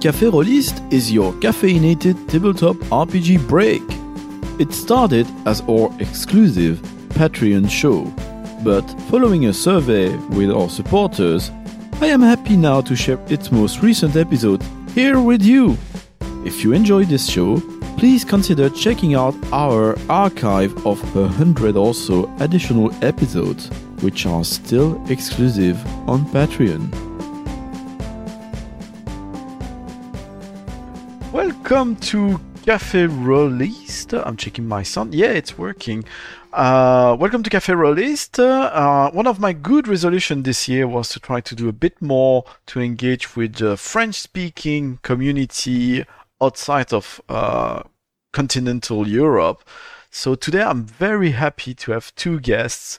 Café Rolistes is your caffeinated tabletop RPG break. It started as our exclusive Patreon show, but following a survey with our supporters, I am happy now to share its most recent episode here with you. If you enjoyed this show, please consider checking out our archive of a hundred or so additional episodes, which are still exclusive on Patreon. Welcome to Café Rolistes. I'm checking my sound. Yeah, it's working. Uh, welcome to Café Rolistes. Uh, one of my good resolutions this year was to try to do a bit more to engage with the French-speaking community outside of uh, continental Europe. So today I'm very happy to have two guests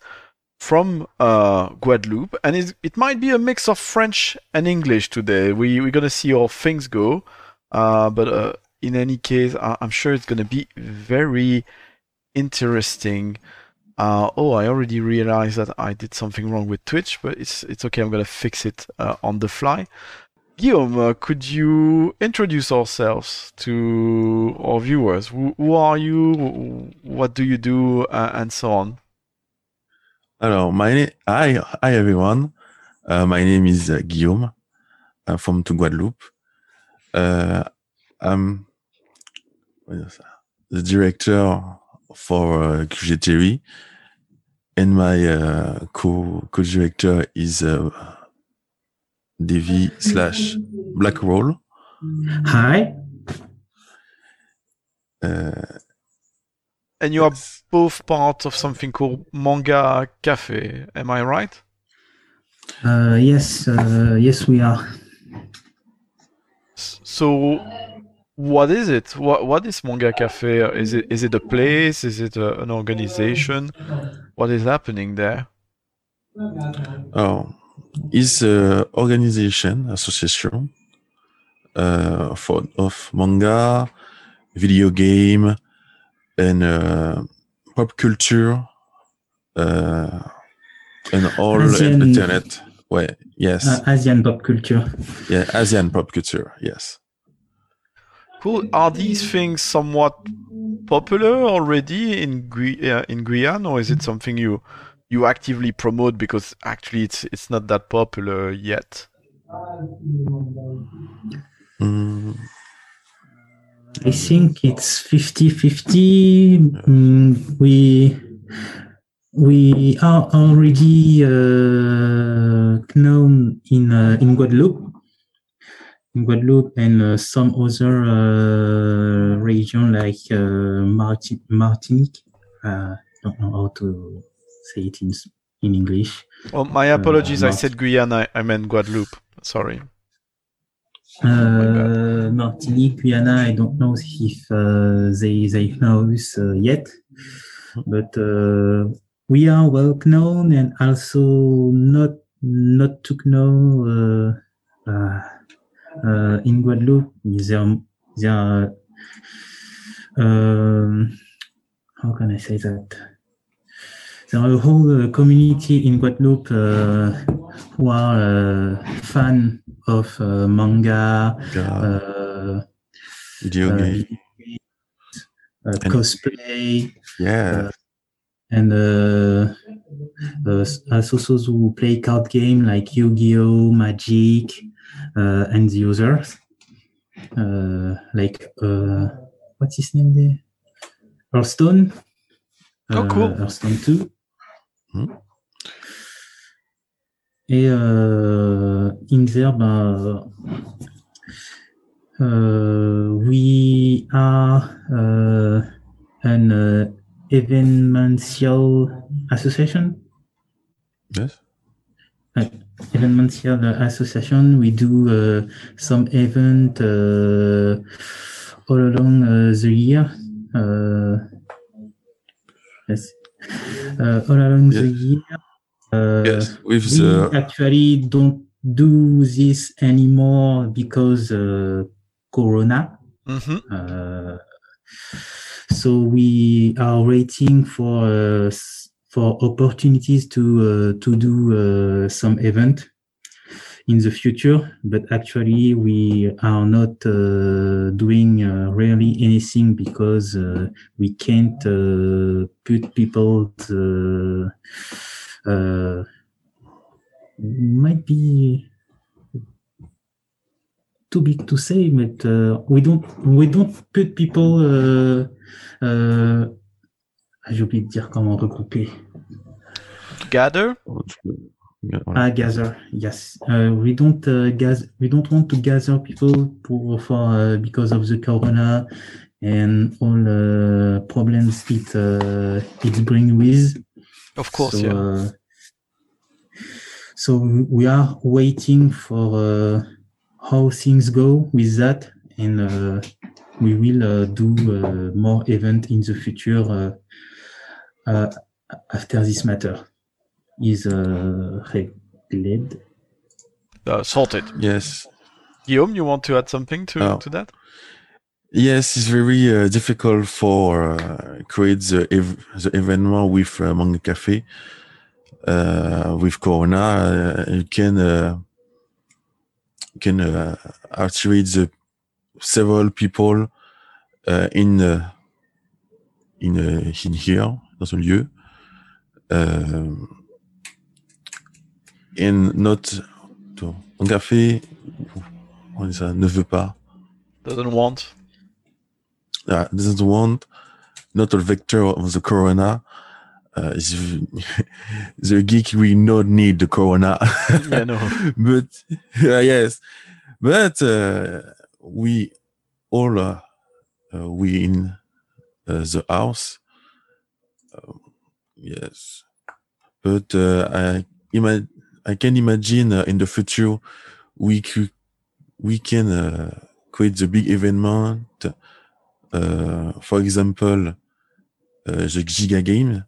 from uh, Guadeloupe, and it might be a mix of French and English today. We we're gonna see how things go, uh, but uh, in any case, I- am sure it's gonna be very interesting. Uh, oh, I already realized that I did something wrong with Twitch, but it's it's okay. I'm gonna fix it uh, on the fly. Guillaume, uh, could you introduce ourselves to our viewers? Who, who are you? What do you do, uh, and so on? Hello, my name. Hi, hi everyone. My name is Guillaume. I'm from to Guadeloupe. Uh, I'm the director for uh, QG Terry, and my uh, co co director is uh, Devi slash BlackWall. Hi. Uh, and you yes. are both part of something called Manga K'Fé. Am I right? Uh, yes, uh, yes, we are. So, what is it? What what is Manga K'Fé? Is it is it a place? Is it a, an organization? What is happening there? Oh, it's an organization, association uh, for of manga, video game, and uh, pop culture, uh, and all Asian, internet. Well, yes. Uh, Asian pop culture. Yeah, Asian pop culture. Yes. Cool. Are these things somewhat popular already in Gui- uh, in Guyana, or is it something you you actively promote because actually it's it's not that popular yet? Mm. I think it's 50-50. Mm, we we are already uh, known in uh, in Guadeloupe, in Guadeloupe and uh, some other uh, region like uh, Marti- Martinique. I don't know how to say it in in English. Oh, my apologies. I said Guyana. I meant Guadeloupe. Sorry. Uh, Martinique, Guyana, I don't know if uh, they they know us uh, yet, but uh, we are well known and also not not to know uh, in Guadeloupe. There, there um, how can I say that? There are a whole community in Guadeloupe who are fan of uh, manga, uh, video game, uh, cosplay. Yeah. And also those who play card game like Yu-Gi-Oh, Magic, and the others. like what's his name there? Hearthstone. Oh, cool. Hearthstone 2. Hmm. Et in there, bah, uh, we are uh, an uh, eventimential association? Yes. eventimential association. We do some event all along the year. yes. all along the year. Uh, yes. With we the actually don't do this anymore because uh, Corona. hmm Uh, so we are waiting for uh, for opportunities to uh, to do uh, some event. in the future, but actually we are not uh, doing uh, really anything because uh, we can't put people. Uh, might be too big to say, but we don't we don't put people. Uh, uh, J'ai oublié de dire comment regrouper. Gather? Ah, gather. Yes, uh, we don't uh, we don't want to gather people for, for uh, because of the corona and all uh, problems it uh, it bring with. Of course, so, yeah. uh, so we are waiting for uh, how things go with that, and uh, we will uh, do uh, more event in the future uh, uh, after this matter is uh, regled. Uh, sorted. Yes. Guillaume, you want to add something to, Oh. to that? Yes, it's very uh, difficult for uh, create the ev- the evenement with uh, Manga K'Fé. Uh, with Corona, uh, you can uh, can uh, activate the several people uh, in uh, in uh, in here dans un lieu. And not to, Manga K'Fé, on dit ça, ne veut pas. Doesn't want. uh, doesn't want not a vector of the corona. Uh, the geek we not need the corona, yeah, no. but uh, yes, but uh, we all uh, uh, we in uh, the house. Um, yes, but uh, I ima- I can imagine uh, in the future we could we can uh, create the big event uh, for example, uh, the Giga Game.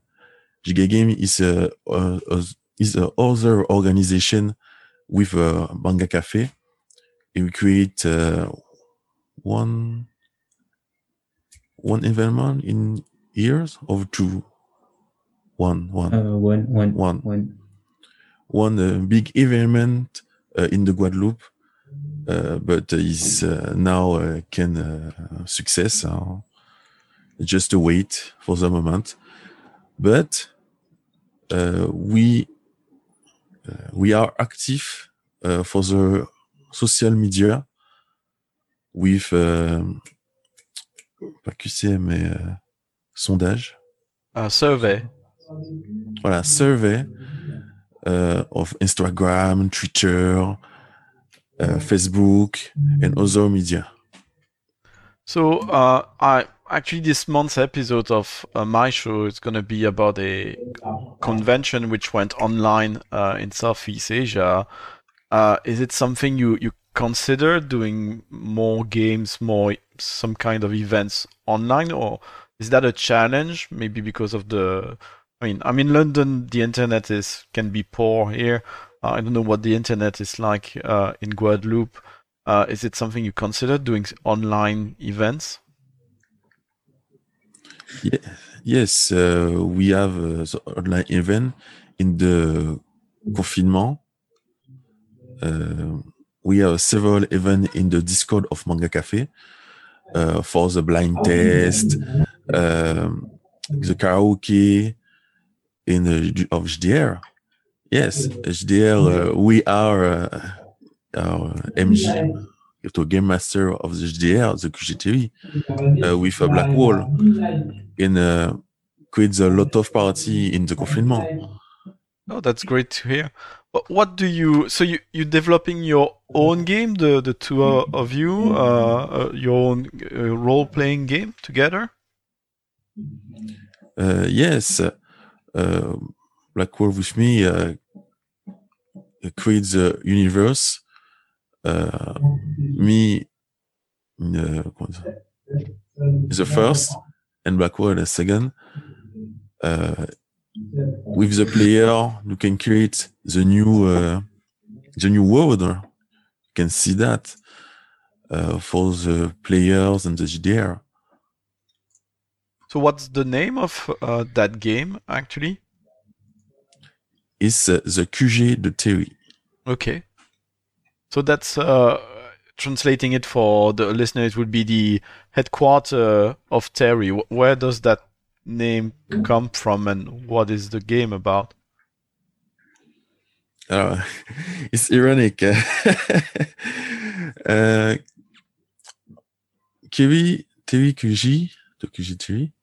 Giga Game is a, a, a is a other organization with a manga cafe. And we create uh, one one event in years or two. One one Uh, one, one, One. one. one uh, big event uh, in the Guadeloupe, uh, but is uh, now uh, can uh, success. Just to wait for the moment, but uh, we uh, we are active uh, for the social media with um, pas QCM mais euh, sondage. Uh, survey. voilà, survey uh, of Instagram, Twitter, uh, Facebook, and other media. So, uh, I actually this month's episode of uh, my show is going to be about a convention which went online uh, in Southeast Asia. Uh, is it something you you consider doing more games, more some kind of events online, or is that a challenge? Maybe because of the, I mean, I'm in London. The internet is can be poor here. Uh, I don't know what the internet is like uh, in Guadeloupe. Uh, is it something you consider doing online events? Ye- Yes, uh, we have uh, online event in the confinement. We have several events in the Discord of Manga K'Fé uh, for the blind test, um, the karaoke in the of HDR. Yes, HDR. Uh, we are uh, our MG, the game master of the HDR, the QGTV, uh, with a BlackWall in uh, creates a lot of party in the confinement. Oh, that's great to hear. What do you? So you you developing your own game, the the two uh, of you, uh, uh, your own uh, role playing game together? Uh, yes, uh, BlackWall with me uh, creates a universe. Me, is the first, and BlackWall the second. Uh, with the player, you can create the new uh, the new world. You can see that uh, for the players and the GDR. So what's the name of uh, that game actually? It's uh, the QG de Terry. Okay. So that's uh, translating it for the listeners would be the headquarter of Terry. Where does that name come from, and what is the game about? Uh, it's ironic. uh, Kiri, Terry QG, the QG Terry,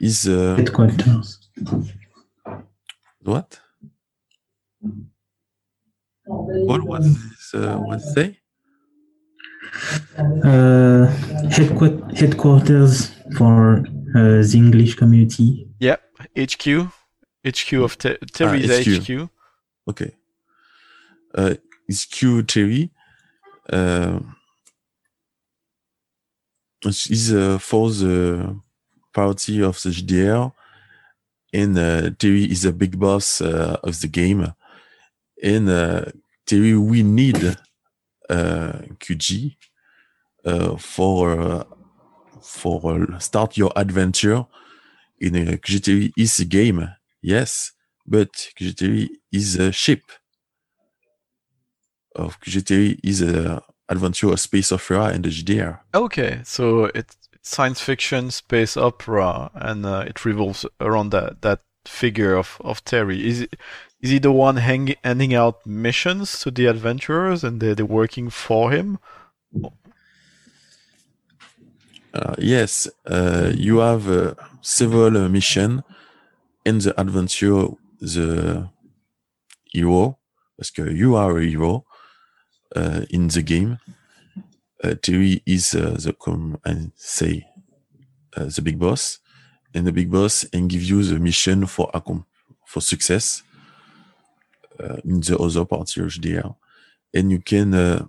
is uh, Headquarters. what? What was this, uh, what say? Uh, headquarters for uh, the English community. Yeah, HQ, HQ of Te- Terry's HQ. HQ. Okay. Uh, it's Q Terry. Uh, is uh, for the party of the GDR, and uh, Terry is a big boss uh, of the game. And uh, Terry, we need uh, QG uh, for uh, for uh, start your adventure in a QGTV is a game, yes, but QGTV is a ship. Of QGTV is a adventure, a space opera, and the GDR. Okay, so it's science fiction, space opera, and uh, it revolves around that that figure of, of Terry. Is it, is he the one hang, handing out missions to the adventurers, and they they're working for him? Uh, yes, uh, you have uh, several missions in the adventure, the hero, because you are a hero uh, in the game. Uh, Terry is uh, the come and say the big boss, and the big boss and give you the mission for for success in the other party HDR, and you can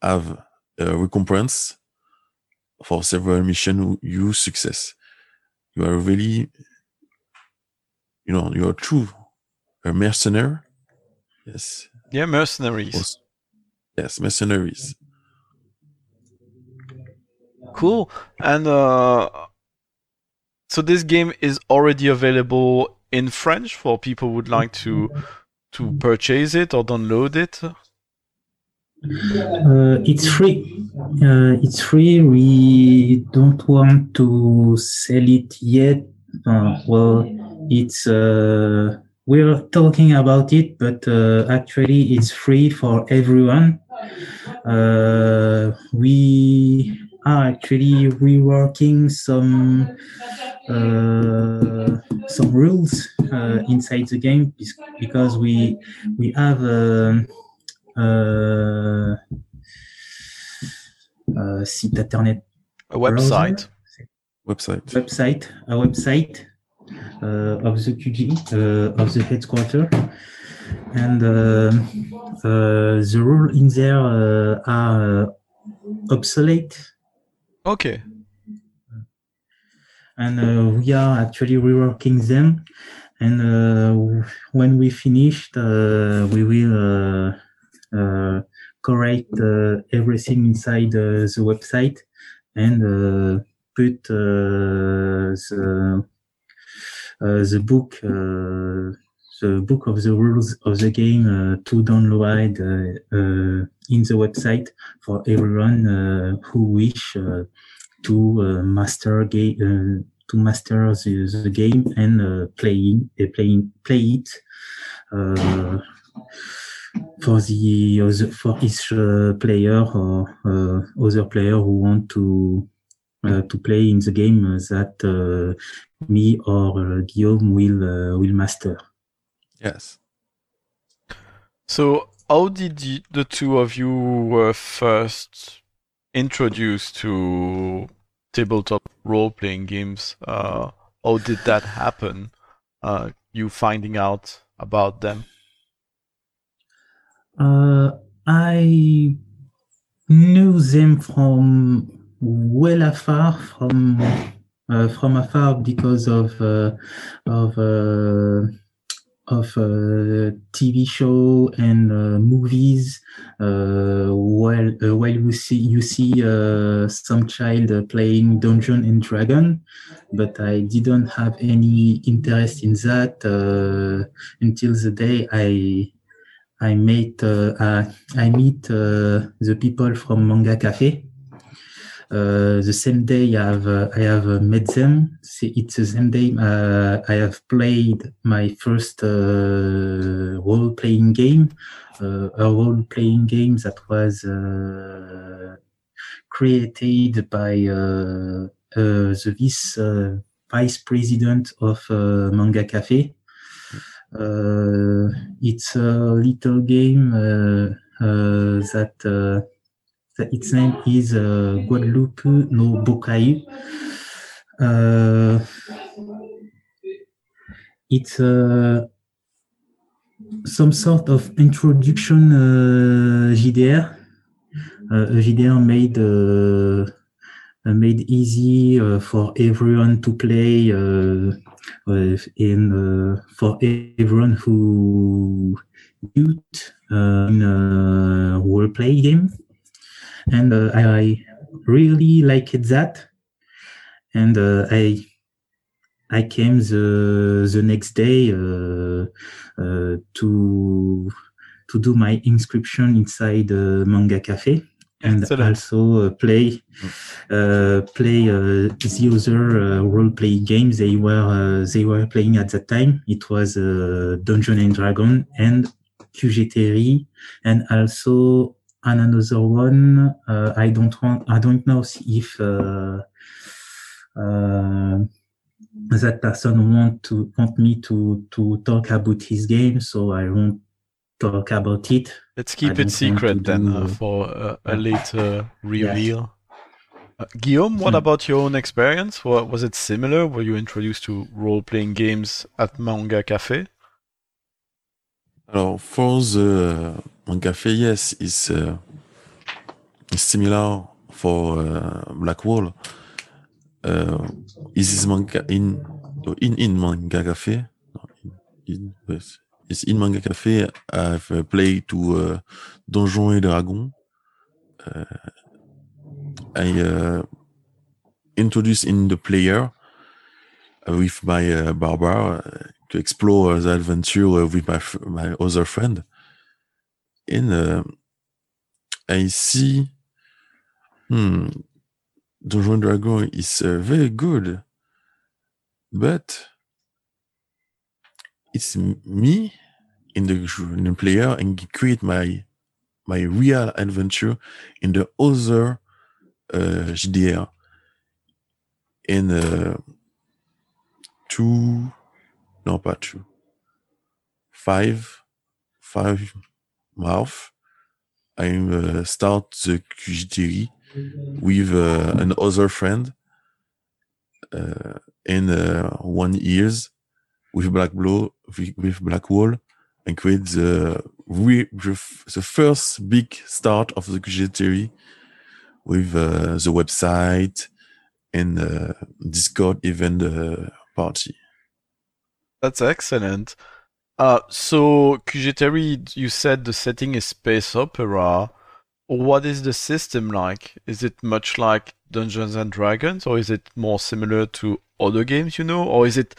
have a recompense for several mission you success. You are really, you know, you are true a mercenary. Yes. Yeah, mercenaries. Yes. Yes, mercenaries. Cool. And uh, so this game is already available in French for people who would like to to purchase it or download it. Uh, it's free. Uh, it's free. We don't want to sell it yet. Uh, well, it's we're talking about it, but actually, it's free for everyone. We are actually reworking some uh, some rules uh, inside the game because we we have. Um, euh, euh, site internet A website. Website. website a website uh, of the QG uh, of the headquarter and uh, uh, the rule in there uh, are uh, obsolete Okay. and uh, we are actually reworking them and uh, when we finished uh, we will correct uh, everything inside uh, the website and uh, put uh, the uh, the book uh, the book of the rules of the game uh, to download uh, uh, in the website for everyone uh, who wish uh, to uh, master game uh, to master the, the game and uh, playing uh, playing play it uh, for the other, for each uh, player or uh, other player who want to uh, to play in the game that me or Guillaume will will master. Yes. So, how did you, the two of you were first introduced to tabletop role-playing games? Uh, how did that happen? Uh, you finding out about them? Uh, I knew them from well afar, from uh, from afar because of uh, of uh, of uh, TV show and uh, movies. While while you see you see some child playing Dungeon and Dragon, but I didn't have any interest in that until the day I Uh, I meet uh, I meet the people from Manga K'Fé. Uh, the same day I have uh, I have met them. It's the same day I have played my first role playing game, a role playing game that was created by uh, uh, the vice uh, vice president of Manga K'Fé. It's a little game that, that its name is Guadalupe no Bokai. it's some sort of introduction uh, JDR JDR made uh, made easy uh, for everyone to play and uh, for everyone who used in a role play game. And I really liked that. And I I came the the next day uh, uh, to to do my inscription inside uh, Manga K'Fé and Excellent. also uh, play uh, play uh, the other role play games they were they were playing at that time. It was Dungeon and Dragon and QG and also another one. I don't want. I don't know if that person want to want me to to talk about his game, so I won't talk about it. Let's keep it secret then uh, for uh, a later reveal. Uh, Guillaume, what hmm. about your own experience? Was it similar? Were you introduced to role-playing games at Manga K'Fé? Alors, for the Manga K'Fé, yes, it's, uh, it's similar for uh, Blackwall. Uh, is this manga in in in Manga K'Fé? No, in, in, yes, Yes, in Manga Cafe, I've played to uh, Donjons et Dragons. Uh, I uh, introduced in the player uh, with my uh, Barbara uh, to explore the adventure with my my other friend. And I see, hmm, Donjons and Dragons is very good, but it's me in the, in the player and create my my real adventure in the other uh. In uh, two, no, pas two, five, five months, I uh, start the QG Terry with uh, another friend uh, in uh, one years with Black Blow with, Blackwall and create the, the first big start of the QG with uh, the website and uh, Discord event uh, party. That's excellent. Uh, so QG you said the setting is space opera. What is the system like? Is it much like Dungeons and Dragons, or is it more similar to other games you know, or is it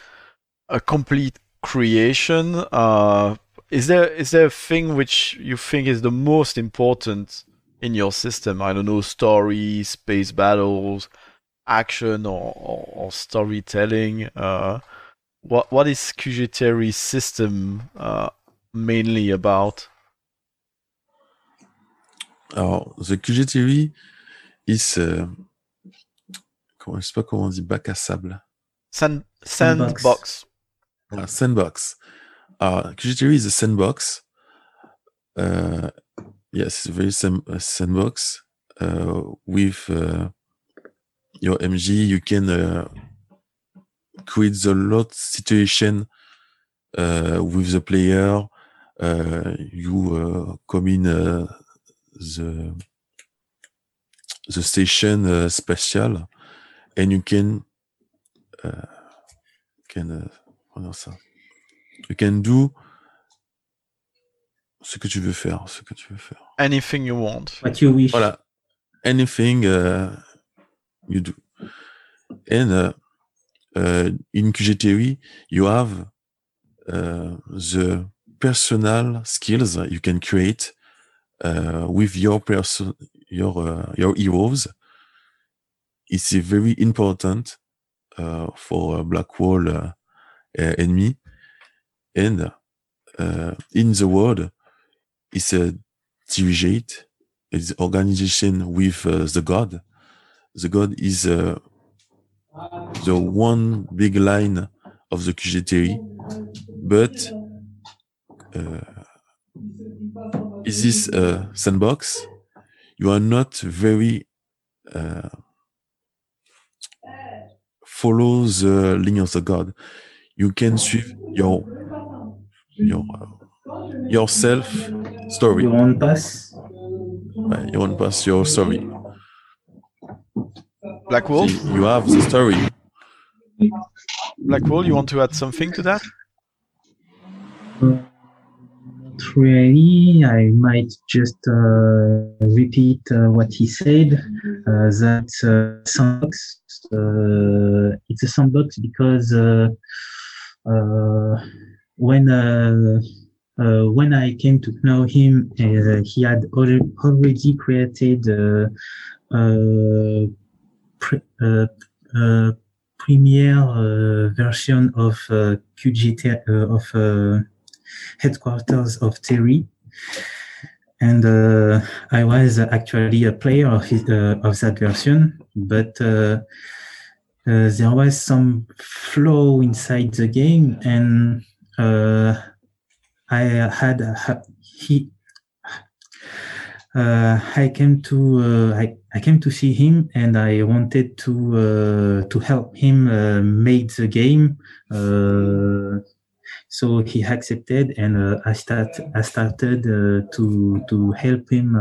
a complete creation? Uh, is there is there a thing which you think is the most important in your system? I don't know, story, space battles, action, or, or, or storytelling. Uh, what what is QG system uh, mainly about? Alors, the QG is uh, comment, je sais pas comment on dit bac à sable. Sand, sandbox. sandbox. Uh, sandbox. Uh, QG is a sandbox? Uh, yes, very sam- sandbox. Uh, with uh, your MG, you can uh, create a lot situation uh, with the player. Uh, you uh, come in uh, the the station uh, special, and you can can uh, ça You can do ce que tu veux faire, ce que tu veux faire. Anything you want. What you wish. Voilà. Anything uh, you do. And uh, uh, in QG theory, you have uh, the personal skills you can create uh, with your person, your uh, your heroes. It's very important uh, for Blackwall uh, enemy, and uh, in the world, it's a dirigate, it's organization with uh, the god. The god is uh, the one big line of the QG but uh, is this a sandbox? You are not very uh, follow the line of the god. You can suit your your yourself story. Your own pass. Ouais, You want pass your story. BlackWall, See, you have the story. BlackWall, you want to add something to that? Not really. I might just uh, repeat uh, what he said. Uh, that uh, sandbox. Uh, it's a sandbox because uh, when uh, uh, when I came to know him, uh, he had alre- already created uh, uh, pre- uh, uh, premiere uh, version of uh, QGT uh, of uh, headquarters of Terry. And uh, I was actually a player of, his, uh, of that version, but uh, uh, there was some flow inside the game, and uh, I had ha- he. Uh, I came to uh, I, I came to see him and I wanted to uh, to help him uh, make the game. Uh, so he accepted, and I start I started to to help him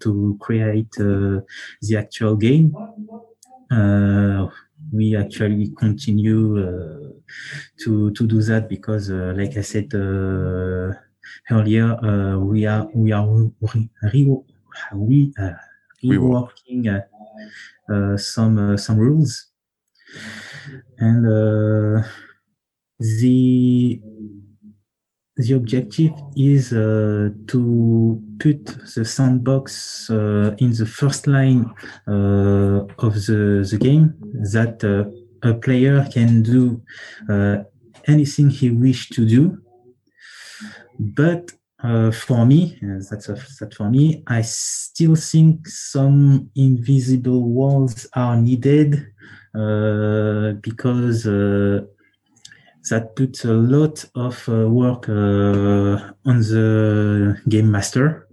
to create the actual game. We actually continue uh, to to do that because, uh, like I said uh, earlier, we are we are re, re, we Rework. reworking some some rules, and the the objective is uh, to put the sandbox uh, in the first line uh, of the, the game that uh, a player can do uh, anything he wish to do. But uh, for me that's a, that for me i still think some invisible walls are needed because that puts a lot of uh, work uh, on the game master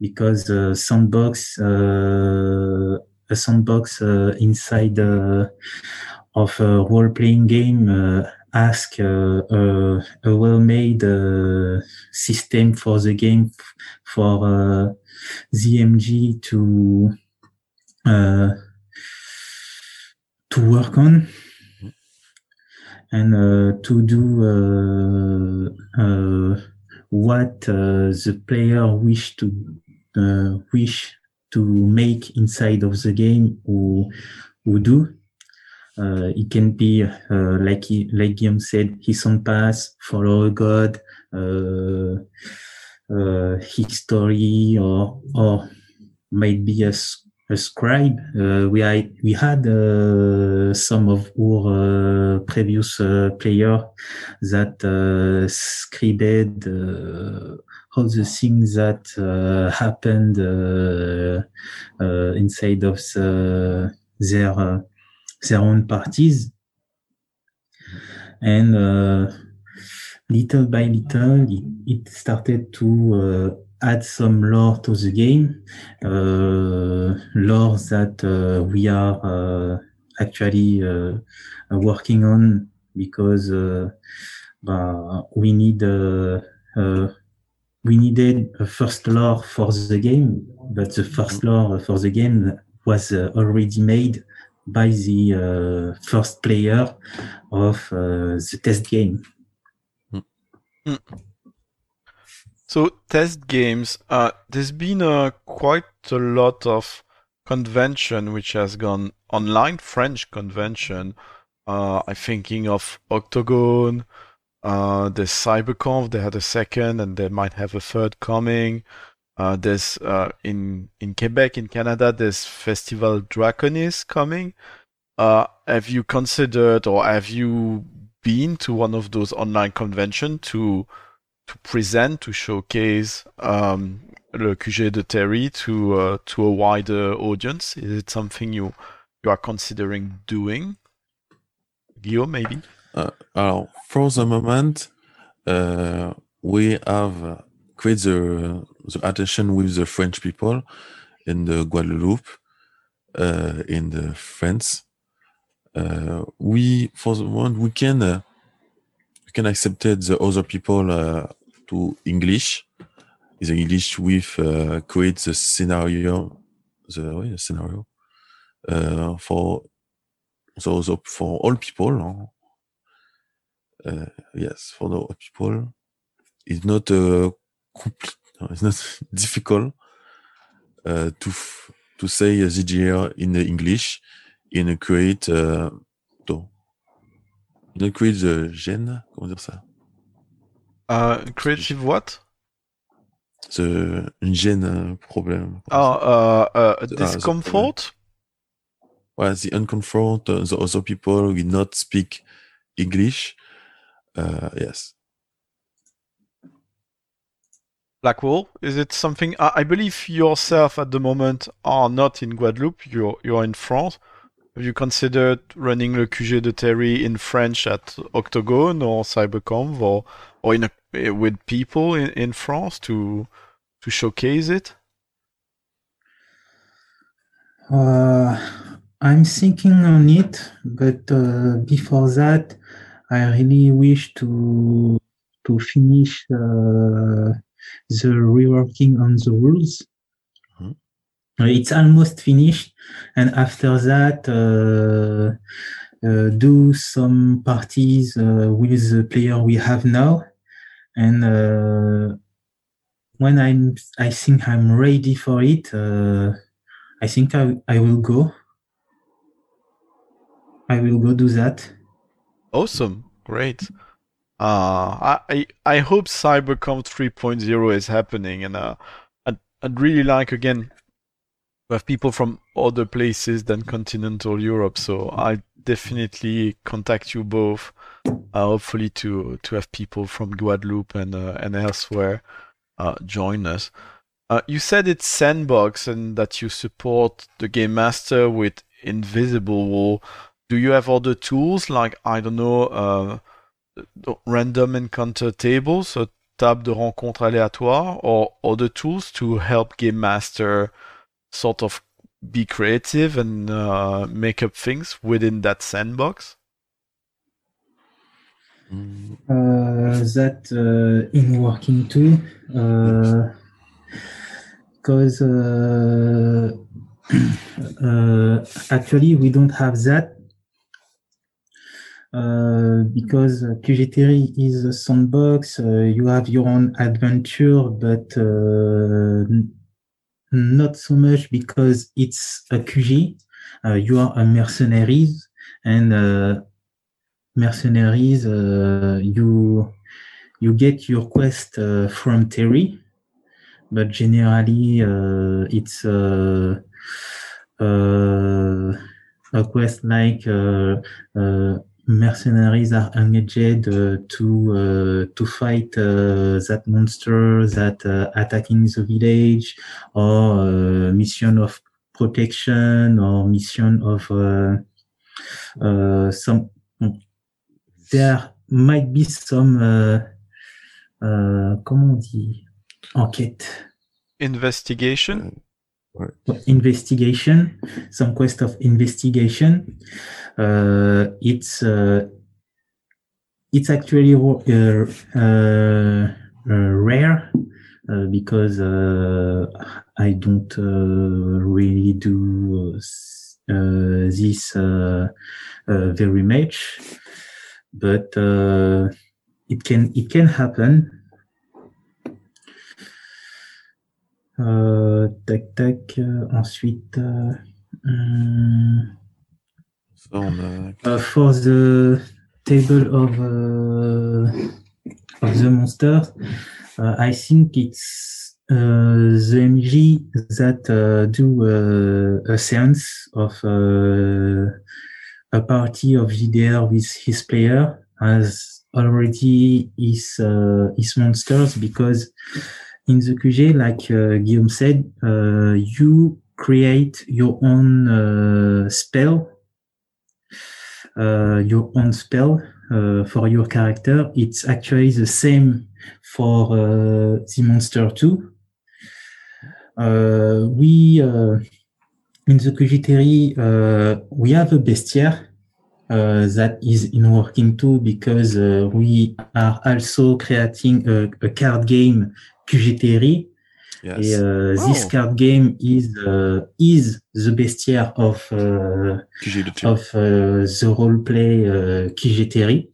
because uh, sandbox uh, a sandbox uh, inside uh, of a role-playing game uh, ask uh, a, a well-made uh, system for the game for uh, ZMG to uh, to work on and uh, to do uh, uh, what the player wish to uh, wish to make inside of the game or, or do. Uh, it can be uh, like he, like Guillaume said, his own pass, follow god, uh, uh, history, or or might be a, a scribe. Uh, we had we had uh, some of our uh, previous uh, player that uh, scribed uh, all the things that uh, happened inside of the, their their own parties, and little by little, it, it started to add some lore to the game, uh, lore that uh, we are uh, actually uh, working on because uh, we need uh, uh, we needed a first lore for the game, but the first lore for the game was uh, already made by the uh, first player of uh, the test game. So test games, uh, there's been uh, quite a lot of convention which has gone online, French convention. Uh, I'm thinking of Octogone, Uh, there's CyberConf. They had a second, and they might have a third coming. Uh, there's uh, in in Quebec, in Canada, there's Festival Draconis coming. Uh, have you considered, or have you been to one of those online conventions to to present, to showcase um, le QG de Terry to uh, to a wider audience? Is it something you you are considering doing? Guillaume, maybe. Uh, alors, for the moment, uh, we have created the, the attention with the French people in the Guadeloupe, uh, in the France. Uh, we, for the moment, we can uh, we can accept the other people uh, to English. Is English with uh, create the scenario, the, oui, the scenario uh, for so for all people. Uh, yes, for the people, it's not uh, it's not difficult uh, to to say ZGR in English in create uh, to, in create the gene, comment dire ça? Uh, creative what? The gene problem. Oh, uh, uh, discomfort. Well, the uncomfort, the other people will not speak English. Uh, yes. Blackwall, is it something? I, believe yourself at the moment are not in Guadeloupe. You're you're in France. Have you considered running Le QG de Terry in French at Octogone or CyberConf or or in a, with people in, in France to to showcase it? Uh, I'm thinking on it, but uh, before that, I really wish to to finish uh, the reworking on the rules. Mhm. Uh, It's almost finished, and after that, uh, uh, do some parties uh, with the player we have now, and uh, when I'm, I think I'm ready for it. Uh, I think I, I will go. I will go do that. Awesome, great. Uh, I I hope CyberConf 3.0 is happening, and uh, I'd I'd really like again to have people from other places than continental Europe. So I definitely contact you both. Uh, hopefully to to have people from Guadeloupe and uh, and elsewhere uh, join us. You said it's sandbox and that you support the game master with Invisible Wall. Do you have other tools like I don't know? Random encounter tables, so table de rencontre aléatoire, or other tools to help Game Master sort of be creative and uh, make up things within that sandbox? Uh, that uh, in working too, because uh, uh, actually we don't have that uh, because QG Terry is a sandbox. Uh, you have your own adventure, but uh, n- not so much because it's a QG. Uh, you are a mercenaries, and uh, mercenaries, uh, you you get your quest uh, from Terry, but generally uh, it's uh, uh, a quest like uh, uh, mercenaries are engaged uh, to uh, to fight uh, that monster that attacking the village or mission of protection or mission of some there might be some uh, uh, comment on dit enquête Investigation? investigation, some quest of investigation. Uh, it's uh, it's actually uh, uh, uh, rare uh, because uh, I don't uh, really do uh, this uh, uh, very much, but uh, it can it can happen. Euh, tac tac. euh, ensuite, hum, Ça, on a... uh, for the table of uh, of the monsters, uh, I think it's uh, the MG that uh, do uh, a sense of uh, a party of GDR with his player as already his uh, his monsters because in the QG, like uh, Guillaume said, uh, you create your own uh, spell, uh, your own spell uh, for your character. It's actually the same for the monster too. Uh, we uh, in the QG uh, we have a bestiaire uh, that is in working too because uh, we are also creating a, a card game QGTRI. Yes. Et, uh, This Oh. card game is uh, is the bestiaire of uh, of uh, the roleplay uh, QGTRI.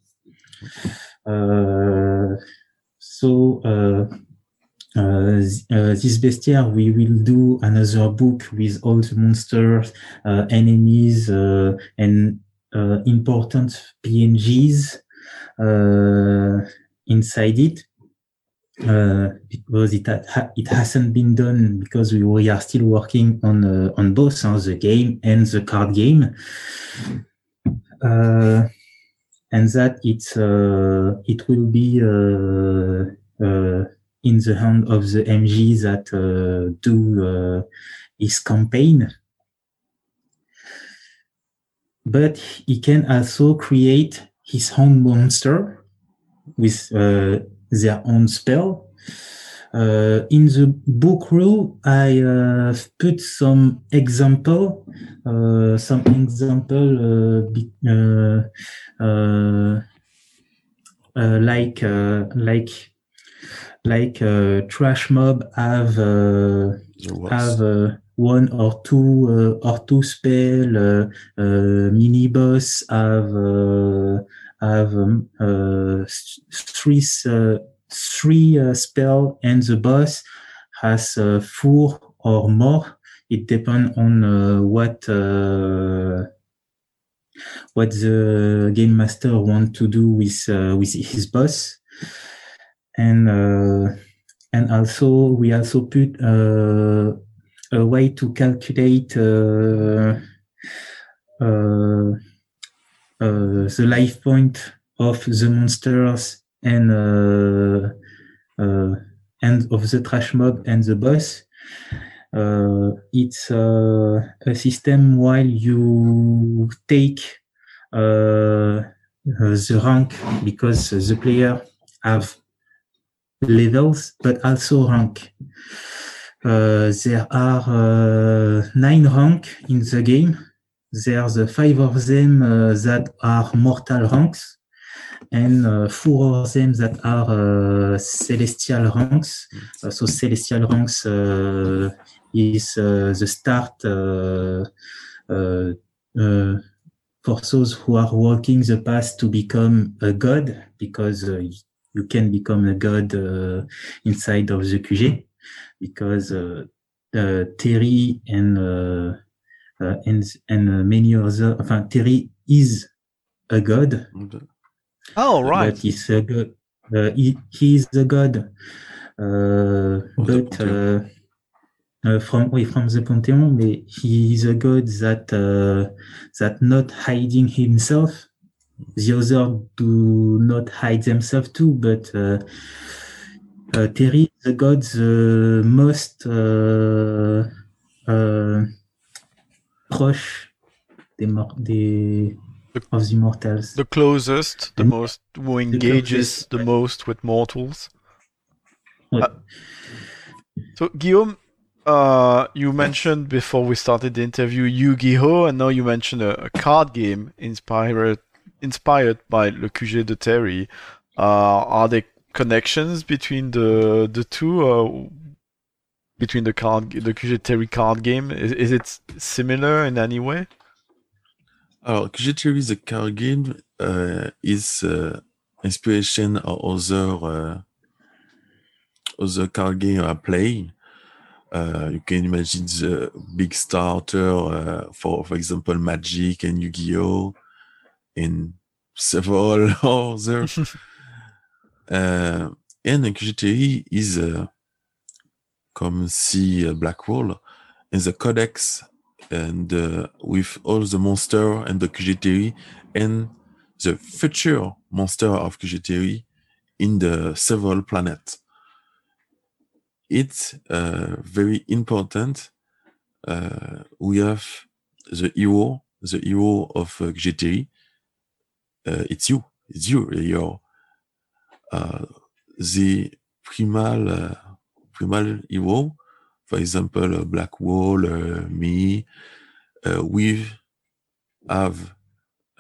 Uh, so uh, uh, th- this bestiaire, we will do another book with all the monsters, uh, enemies, uh, and uh, important PNGs inside it. Because it ha- it hasn't been done because we, we are still working on on both uh, the game and the card game, and that it's it will be in the hand of the MG that uh, do uh, his campaign. But he can also create his own monster with uh, their own spell. Uh, in the book rule, I uh, put some example, uh, some example, like like like uh, trash mob have uh, have uh, one or two uh, or two spell uh, uh, mini boss have uh, have um, uh, three uh, three uh, spell and the boss has uh, four or more. It depends on uh, what uh, what the game master want to do with uh, with his boss. And uh, and also we also put uh, a way to calculate uh, uh, the life point of the monsters and and of the trash mob and the boss. Uh, it's uh, a system while you take uh, the rank because the player have levels, but also rank. Uh, there are uh, nine rank in the game. There's uh, five of them uh, that are mortal ranks, and uh, four of them that are uh, celestial ranks. So celestial ranks is the start for those who are walking the path to become a god, because you can become a god uh, inside of the QG because uh, uh, Terry and uh, uh, and and uh, many other. Enfin, Terry is a god, Oh, right. but he's a god. Uh, he, he is a god, uh, Of but uh, uh, from oui, from the Pantheon, but he is a god that uh, that not hiding himself. The other do not hide themselves too, but uh, uh, Terry, the god, the most uh, uh, proche des, des of the mortals. The closest, the And- most, who engages closest. the most with mortals. Uh, So, Guillaume, uh, you mentioned before we started the interview Yu-Gi-Oh, and now you mentioned a, a card game inspired inspired by Le QG de Terry. Uh, are there connections between the the two? Uh, between the card, the QG Terry card game, is, is it similar in any way? Alors, QG Terry the card game uh, is uh, inspiration of other uh, other card game I play. Uh, you can imagine the big starter uh, for, for example, Magic and Yu-Gi-Oh, several other. uh, and QGTE is uh, come see Black BlackWall in the codex and uh, with all the monster and the QGTE and the future monster of QGTE in the several planets. It's uh, very important. Uh, we have the hero, the hero of uh, GTE. Uh, it's you. It's you. You're uh, the primal, uh, primal hero. For example, uh, BlackWall, uh, me. Uh, we have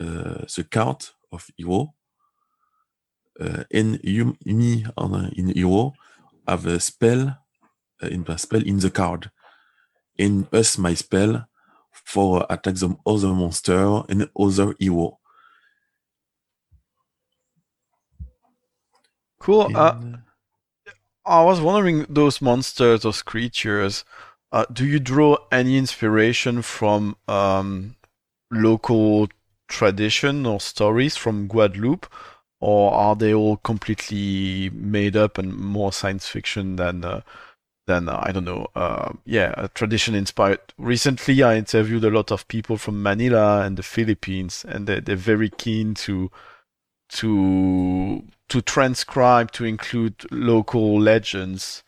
uh, the count of hero. And you, me on, in hero have a spell in a spell in the card. In us my spell for attack some other monster and other hero. Cool. Uh, I was wondering those monsters, those creatures. Uh, do you draw any inspiration from um, local tradition or stories from Guadeloupe, or are they all completely made up and more science fiction than uh, than uh, I don't know? Uh, yeah, a tradition inspired. Recently, I interviewed a lot of people from Manila and the Philippines, and they they're very keen to to to transcribe to include local legends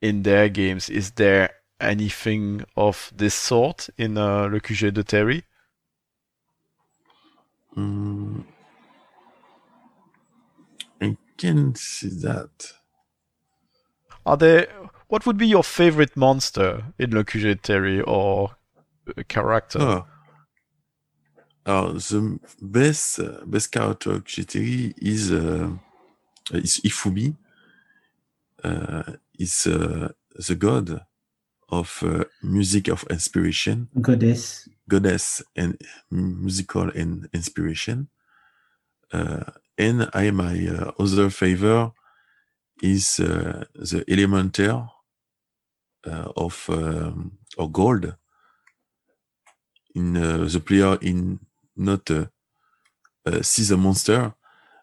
in their games. Is there anything of this sort in uh, Le QG de Terry? mm, I can see that. Are there? What would be your favorite monster in Le QG de Terry or a character? Oh. The best, uh, best character of GTE is, uh, is Ifumi. Uh, is uh, the god of uh, music of inspiration, Goddess. goddess and musical and inspiration. Uh, and I, my uh, other favor is uh, the elementaire uh, of um, or gold. In uh, the player in not uh, uh, see the monster,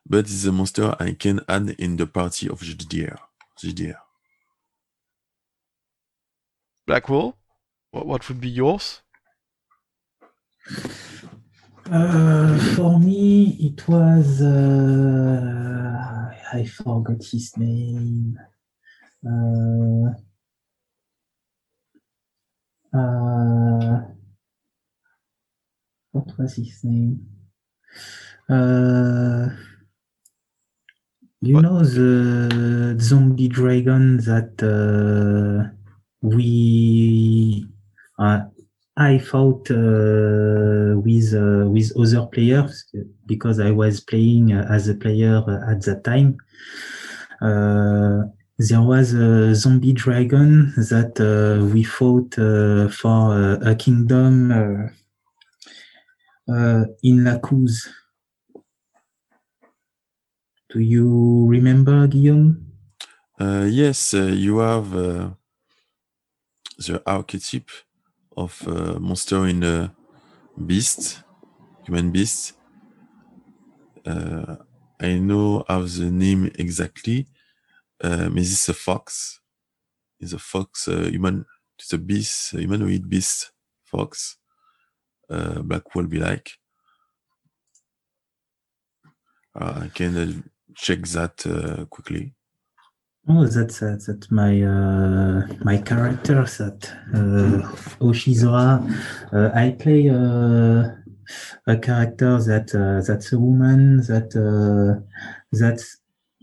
but it's a monster I can add in the party of GDR. GDR. BlackWall? What what would be yours? Uh, for me, it was uh, I forgot his name. Uh, uh, what was his name? You What? know the zombie dragon that uh, we uh, I fought uh, with uh, with other players because I was playing uh, as a player at that time. Uh, there was a zombie dragon that uh, we fought uh, for uh, a kingdom uh, uh, in Lacouze. Do you remember, Guillaume? Uh, yes, uh, you have uh, the archetype of uh, monster in a beast, human beast. Uh, I know of the name exactly. Uh, but this a fox. It's a fox, human. It's a beast, a humanoid beast, fox. Black will be like. I can check that uh, quickly. Oh, that's uh, that's my uh, my character that uh, Oshizora. Uh, I play uh, a character that uh, that's a woman that uh, that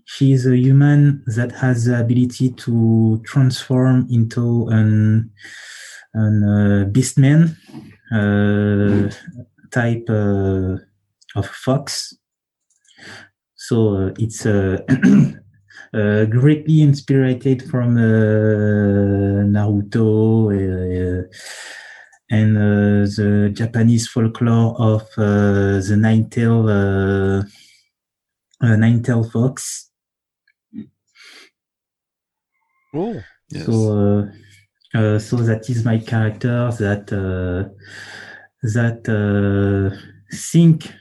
she is a human that has the ability to transform into an an uh, beastman uh, type uh, of fox. So uh, it's a uh, greatly inspired from uh, Naruto uh, and uh, the Japanese folklore of uh, the nine-tail uh, uh, nine-tail fox. Oh, Yes. So, uh, uh, so that is my character that uh, that uh, think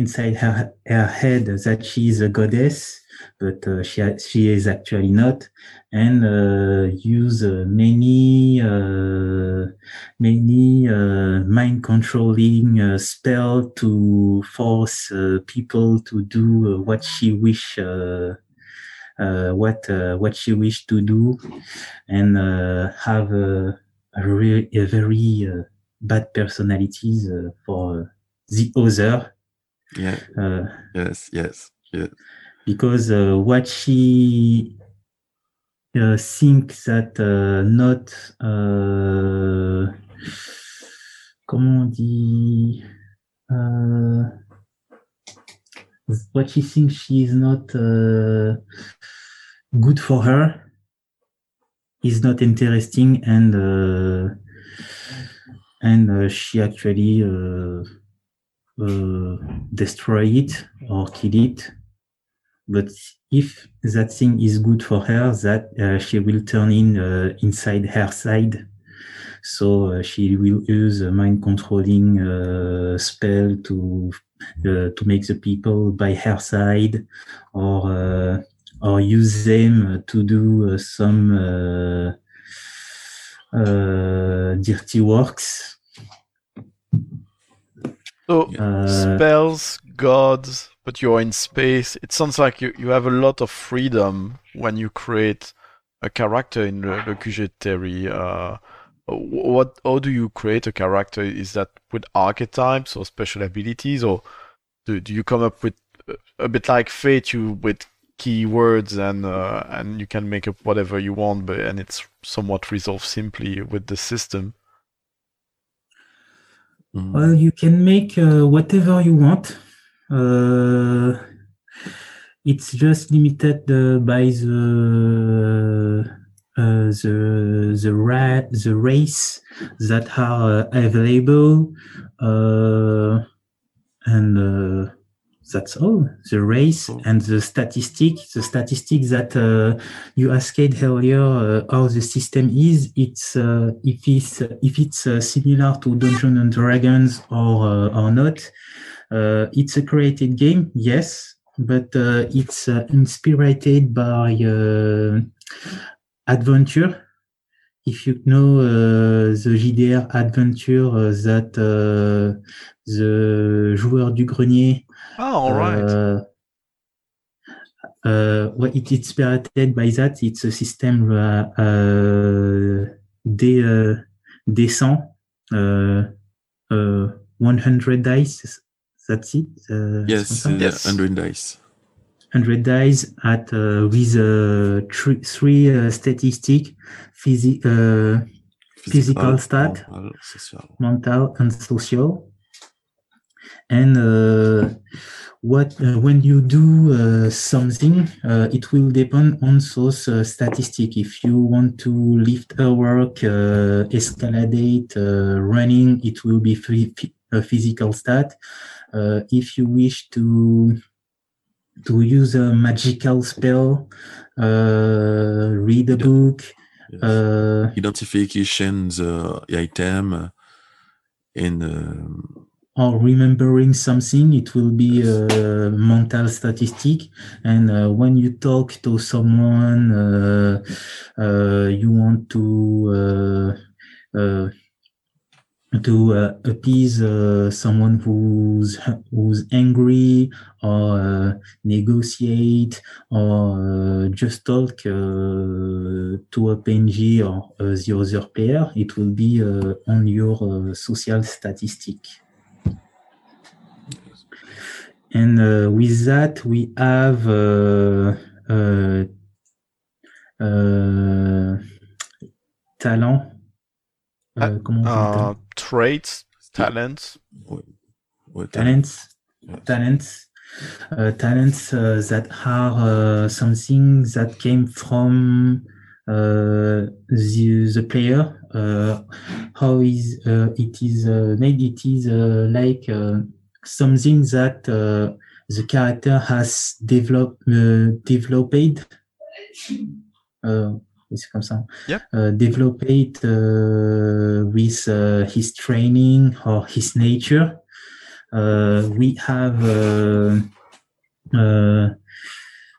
inside her, her head that she is a goddess, but uh, she she is actually not, and uh, use uh, many uh, many uh, mind controlling uh, spell to force people to do what she wish. what what she wish to do, and have a, a, re- a very bad personalities for the other. Yeah. Uh, yes. Yes. Yes. Because uh, what she uh, thinks that uh, not uh, comment on dit uh, what she thinks she is not uh, good for her is not interesting and uh, and uh, she actually destroy it or kill it. But if that thing is good for her, that uh, she will turn in uh, inside her side. So uh, she will use a mind controlling uh, spell to uh, to make the people by her side, or or use them to do some dirty works so uh, spells, gods, but you're in space. It sounds like you, you have a lot of freedom when you create a character in the, the QG Uh, what how do you create a character? Is that with archetypes or special abilities, or do, do you come up with a bit like Fate, you with keywords and uh, and you can make up whatever you want, but and it's somewhat resolved simply with the system. Mm. Well, you can make uh, whatever you want. Uh, it's just limited uh, by the uh, the the ra- the race that are uh, available, and that's all. The race and the statistic, the statistic that uh, you asked earlier, uh, how the system is. It's uh, if it's if it's uh, similar to Dungeons and Dragons or uh, or not. Uh, it's a created game, yes, but it's inspired by adventure. If you know the JDR adventure that the joueur du grenier Oh, all right. Uh, uh, well, it, it's inspired by that. It's a system uh, uh, des, uh, descent, uh, uh, 100 dice. That's it. Uh, yes, yes, 100 dice. 100 dice at uh, with uh, three, three uh, statistic, physi- uh, physical, physical stat, mental, mental and social and uh, what uh, when you do uh, something uh, it will depend on those uh, statistics if you want to lift a work uh, escalate running it will be free, a physical stat. If you wish to to use a magical spell read a book yes. identification the item in or remembering something, it will be a mental statistic. And uh, when you talk to someone, uh, uh, you want to uh, uh, to uh, appease someone who's who's angry or negotiate or just talk to a PNG or the other player, it will be on your social statistic. And uh, with that, we have uh, uh, uh talent. Uh, uh, traits, talents. Talents. Talents. talents that are something that came from the the player. how is it is made? It is like something that uh, the character has developed uh, developed uh, c'est comme ça yep. uh, developed uh, with uh, his training or his nature uh, we have uh, uh,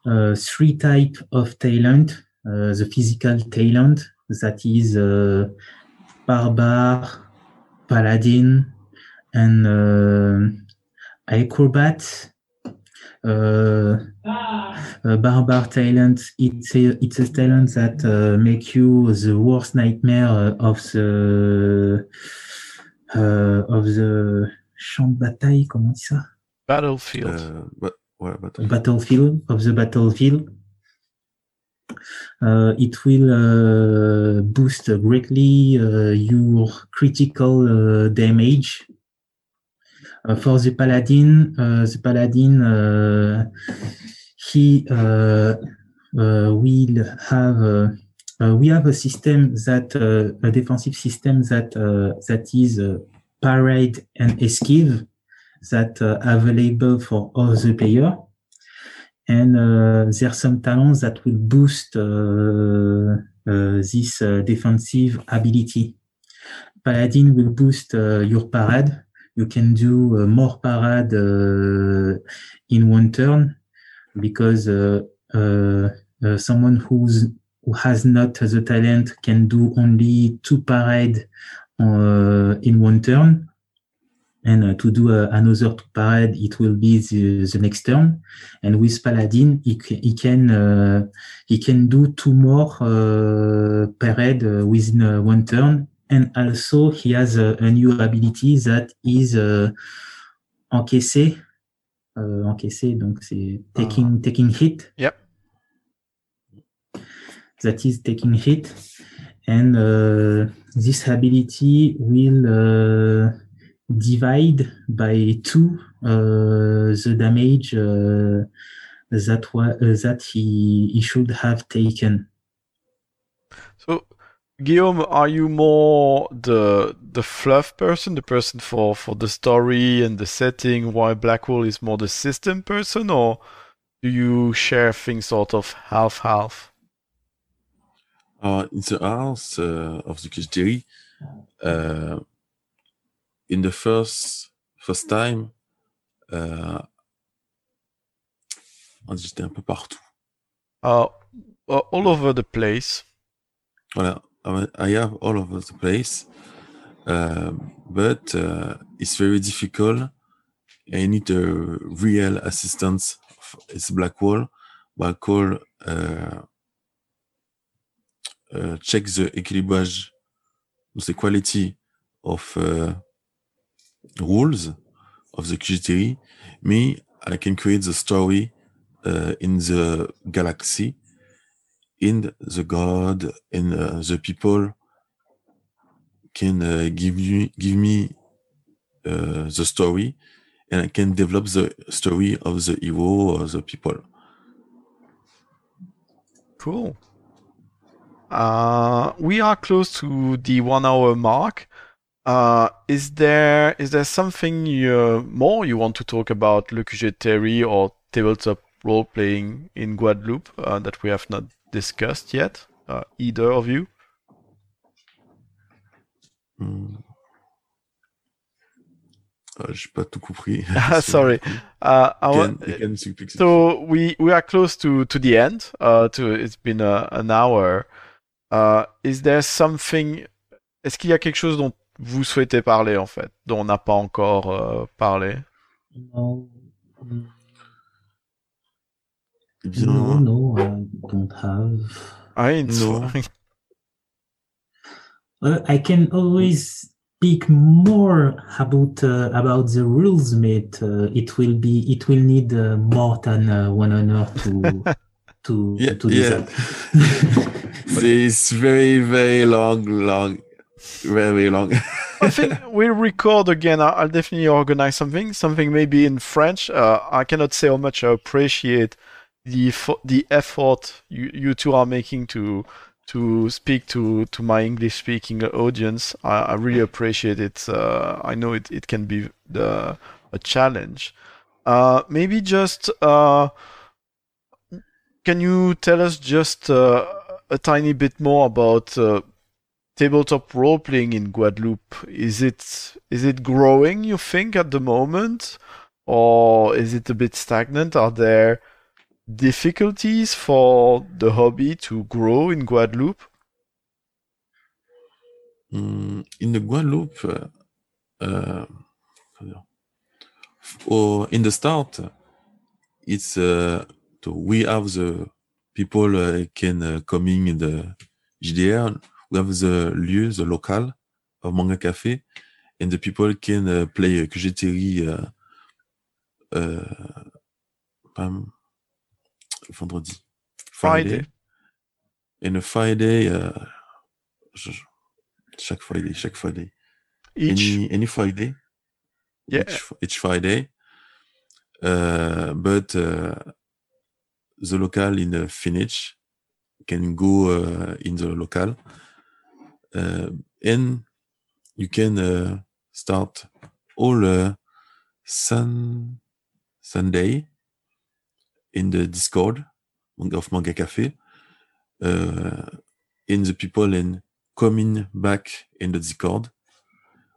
uh, three type of talent. Uh, the physical talent that is uh, barbare, paladin, and uh, acrobat. Uh, uh, barbare talent it's a, it's a talent that uh, make you the worst nightmare uh, of the uh, of the champ de bataille comment on dit ça Battlefield. Euh, bah, ouais, bah, battlefield of the battlefield uh, it will uh, boost greatly uh, your critical uh, damage Uh, for the paladin uh, the paladin uh, he will have uh, uh, we have a system that uh, a defensive system that that is parade and esquive that available for all the player. And uh, are some talents that will boost uh, uh, this defensive ability. Paladin will boost your parade you can do uh, more parade uh, in one turn because uh, someone who's who has not the talent can do only two parade uh, in one turn. And to do another two parade it will be the, the next turn. And with paladin he, he can he can do two more parade within one turn and also he has a, a new ability that is uh, encaissé, encaisser, donc c'est taking, taking hit. Yep. That is taking hit. And uh, this ability will uh, divide by two uh, the damage uh, that wa- uh, that he, he should have taken. So, Guillaume, are you more the the fluff person, the person for for the story and the setting, while BlackWall is more the system person, or do you share things sort of half half? Uh, in the house uh, of the QG Terry, uh, in the first first time, uh, j'étais un peu partout. Uh, uh, all over the place. Voilà, I have all over the place, uh, but uh, it's very difficult. I need a real assistance. It's BlackWall. BlackWall uh, uh, check the équilibrage, the quality of uh, rules of the QG Terry. Me, I can create the story uh, in the galaxy in the god and uh, the people can uh, give you give me uh, the story and I can develop the story of the hero or the people. Cool. Uh, we are close to the one hour mark. Uh, is there is there something you, more you want to talk about Le QG Terry or tabletop role playing in Guadeloupe uh, that we have not discussed yet? Uh, either of you? Hmm. Ah, J'ai pas tout compris. Ah, Sorry. Uh, you speak- So we we are close to to the end. Uh, to it's been a, an hour. Uh, is there something? Est-ce qu'il y a quelque chose dont vous souhaitez parler en fait, dont on n'a pas encore euh, parlé? No, Bien, no, no, I don't have. Ah, it's No. fine. Uh, I can always speak more about uh, about the rules, mate. Uh, it will be it will need uh, more than uh, one hour to to Yeah, to do yeah. that. it's very, very long, long, very long. I think we'll record again. I- I'll definitely organize something, something maybe in French. Uh, I cannot say how much I appreciate the the effort you, you two are making to to speak to to my English speaking audience. I, I really appreciate it. Uh, I know it, it can be the, a challenge. Uh, maybe just uh, can you tell us just uh, a tiny bit more about uh, tabletop role playing in Guadeloupe? Is it is it growing? You think at the moment, or is it a bit stagnant? Are there difficulties for the hobby to grow in Guadeloupe? Mm, in the Guadeloupe, uh, uh, or in the start, it's uh, we have the people uh, can uh, coming in the JDR. We have the lieu, the local of Manga K'Fé, and the people can uh, play uh, uh, um, vendredi, Friday. And a Friday, uh, chaque Friday, chaque Friday. Each Any, any Friday. Yeah. Each, each Friday. Uh, but uh, the local in Finnish can go uh, in the local. Uh, and you can uh, start all uh, sun, Sunday in the Discord of Manga Cafe. Uh, in the people and coming back in the Discord.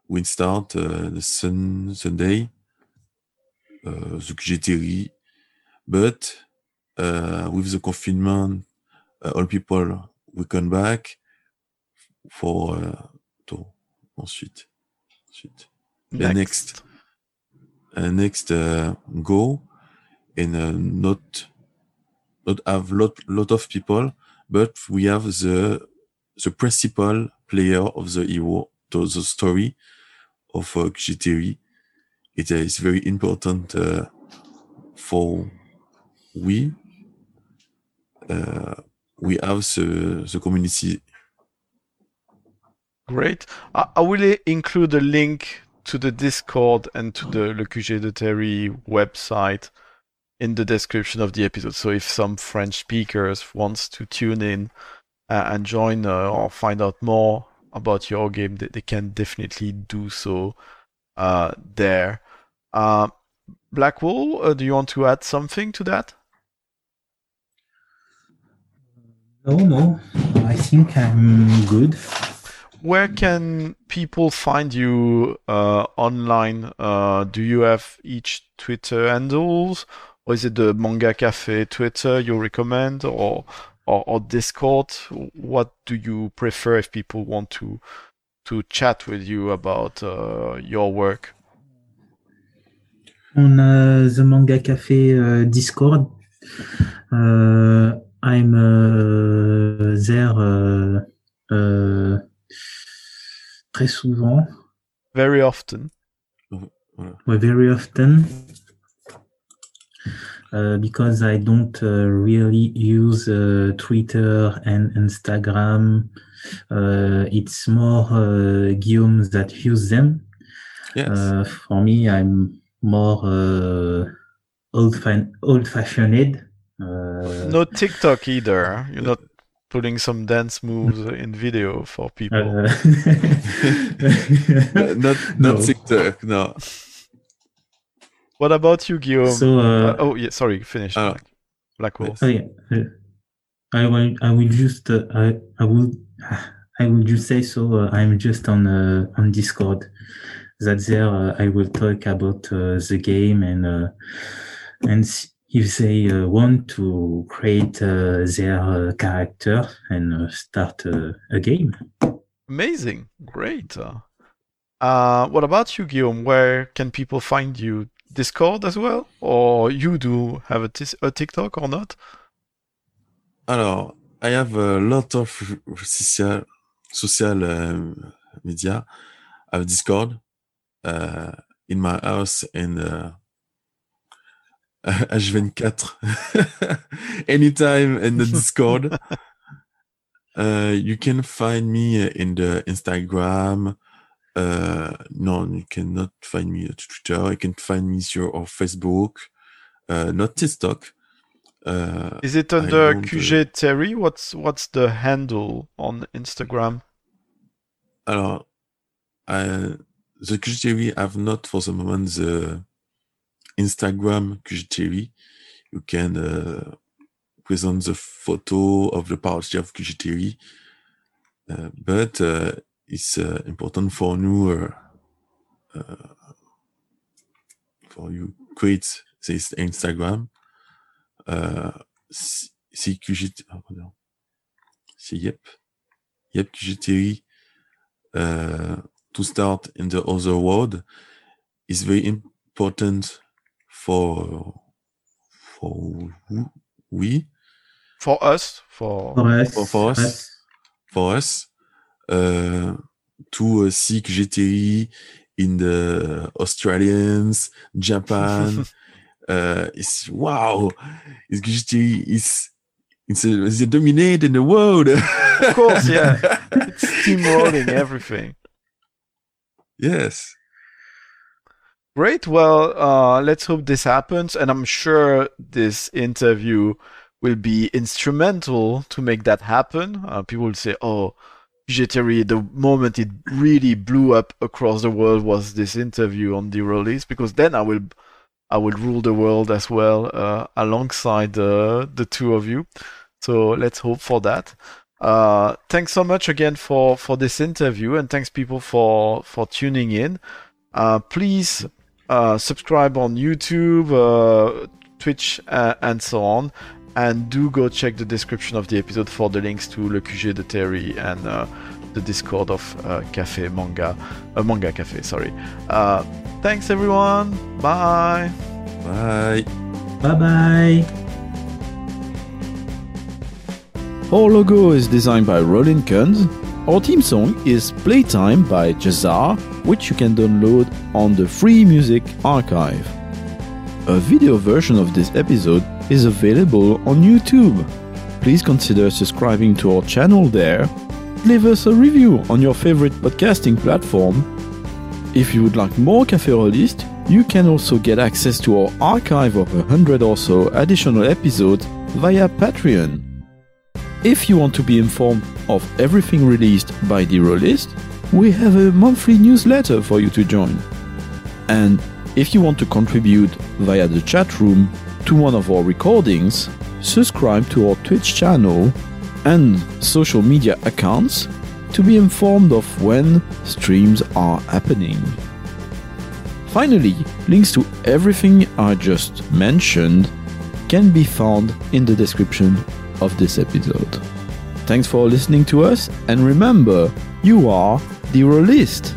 We start uh, the sun, Sunday, uh, the GTRI, but uh, with the confinement, uh, all people we come back for uh, to ensuite, ensuite. The next, uh, next uh, go and uh, not not have lot lot of people, but we have the the principal player of the hero to the story of uh. It is very important uh, for we uh, we have the, the community Great. I, I will include a link to the Discord and to the Le QG de Terry website in the description of the episode. So if some French speakers wants to tune in uh, and join uh, or find out more about your game, they, they can definitely do so uh, there. Uh, BlackWall, uh, do you want to add something to that? No, no. I think I'm good. Where can people find you uh, online? Uh, do you have each Twitter handles, or is it the Manga Cafe Twitter you recommend, or or, or Discord? What do you prefer if people want to to chat with you about uh, your work? On uh, the Manga Cafe uh, Discord, uh, I'm uh, there uh, uh, très souvent, Very often. very often, uh, because I don't uh, really use uh, Twitter and Instagram. Uh, it's more uh, Guillaume that use them. yes Uh, for me, I'm more uh, old fan- old fashioned. Uh, No TikTok either. You're not putting some dance moves in video for people. uh, not No. not TikTok no what about you, Guillaume? so Uh, uh, oh yeah, sorry, finish. Ah. Black- BlackWall. oh, yeah, uh, I will I will just uh, I I will I will just say so. Uh, I'm just on uh, on Discord. That there uh, I will talk about uh, the game and uh, and if they uh, want to create uh, their uh, character and uh, start uh, a game. Amazing, great. Uh, uh, what about you, Guillaume? Where can people find you? Discord as well, or you do have a, a TikTok or not? Alors, I have a lot of social social um, media. I have Discord uh, in my house and uh, H24 anytime in the Discord. uh, you can find me in the Instagram. Uh, no, you cannot find me at Twitter. You can find me sur on Facebook. Uh, not TikTok. Uh, Is it under uh, QG Terry? What's what's the handle on Instagram? Alors, uh, the QGTV have not for the moment the Instagram QGTV. You can uh, present the photo of the party of QGTV Uh, but it's uh, important for you uh, uh, for you create this Instagram. Uh, si- si oh, pardon. c'est Yep, Yep QGTI uh, to start in the other world is very important for for we For us, for For us, For- for us. us. for us to uh, seek GTE in the Australians, Japan. uh, it's wow, it's GTE is it's, a, it's a dominate in the world. Of course, yeah. it's steamrolling everything. yes. Great. Well, uh, let's hope this happens, and I'm sure this interview will be instrumental to make that happen. Uh, people will say, "Oh, PJ the moment it really blew up across the world was this interview on the release," because then I will, I will rule the world as well uh, alongside uh, the two of you. So let's hope for that. Uh, thanks so much again for for this interview, and thanks people for for tuning in. Uh, please uh, subscribe on YouTube, uh, Twitch, and so on. And do go check the description of the episode for the links to Le QG de Terry and uh, the Discord of uh, Cafe Manga, uh, Manga K'Fé. Sorry. Uh, thanks everyone. Bye. Bye. Bye bye. Our logo is designed by Rollin Kunz. Our theme song is Playtime by Jazar, which you can download on the Free Music Archive. A video version of this episode is available on YouTube. Please consider subscribing to our channel there. Leave us a review on your favorite podcasting platform. If you would like more Café Rolistes, you can also get access to our archive of a hundred or so additional episodes via Patreon. If you want to be informed of everything released by the Rolistes, we have a monthly newsletter for you to join. And if you want to contribute via the chat room to one of our recordings, subscribe to our Twitch channel and social media accounts to be informed of when streams are happening. Finally, links to everything I just mentioned can be found in the description of this episode. Thanks for listening to us, and remember, you are the Rolistes.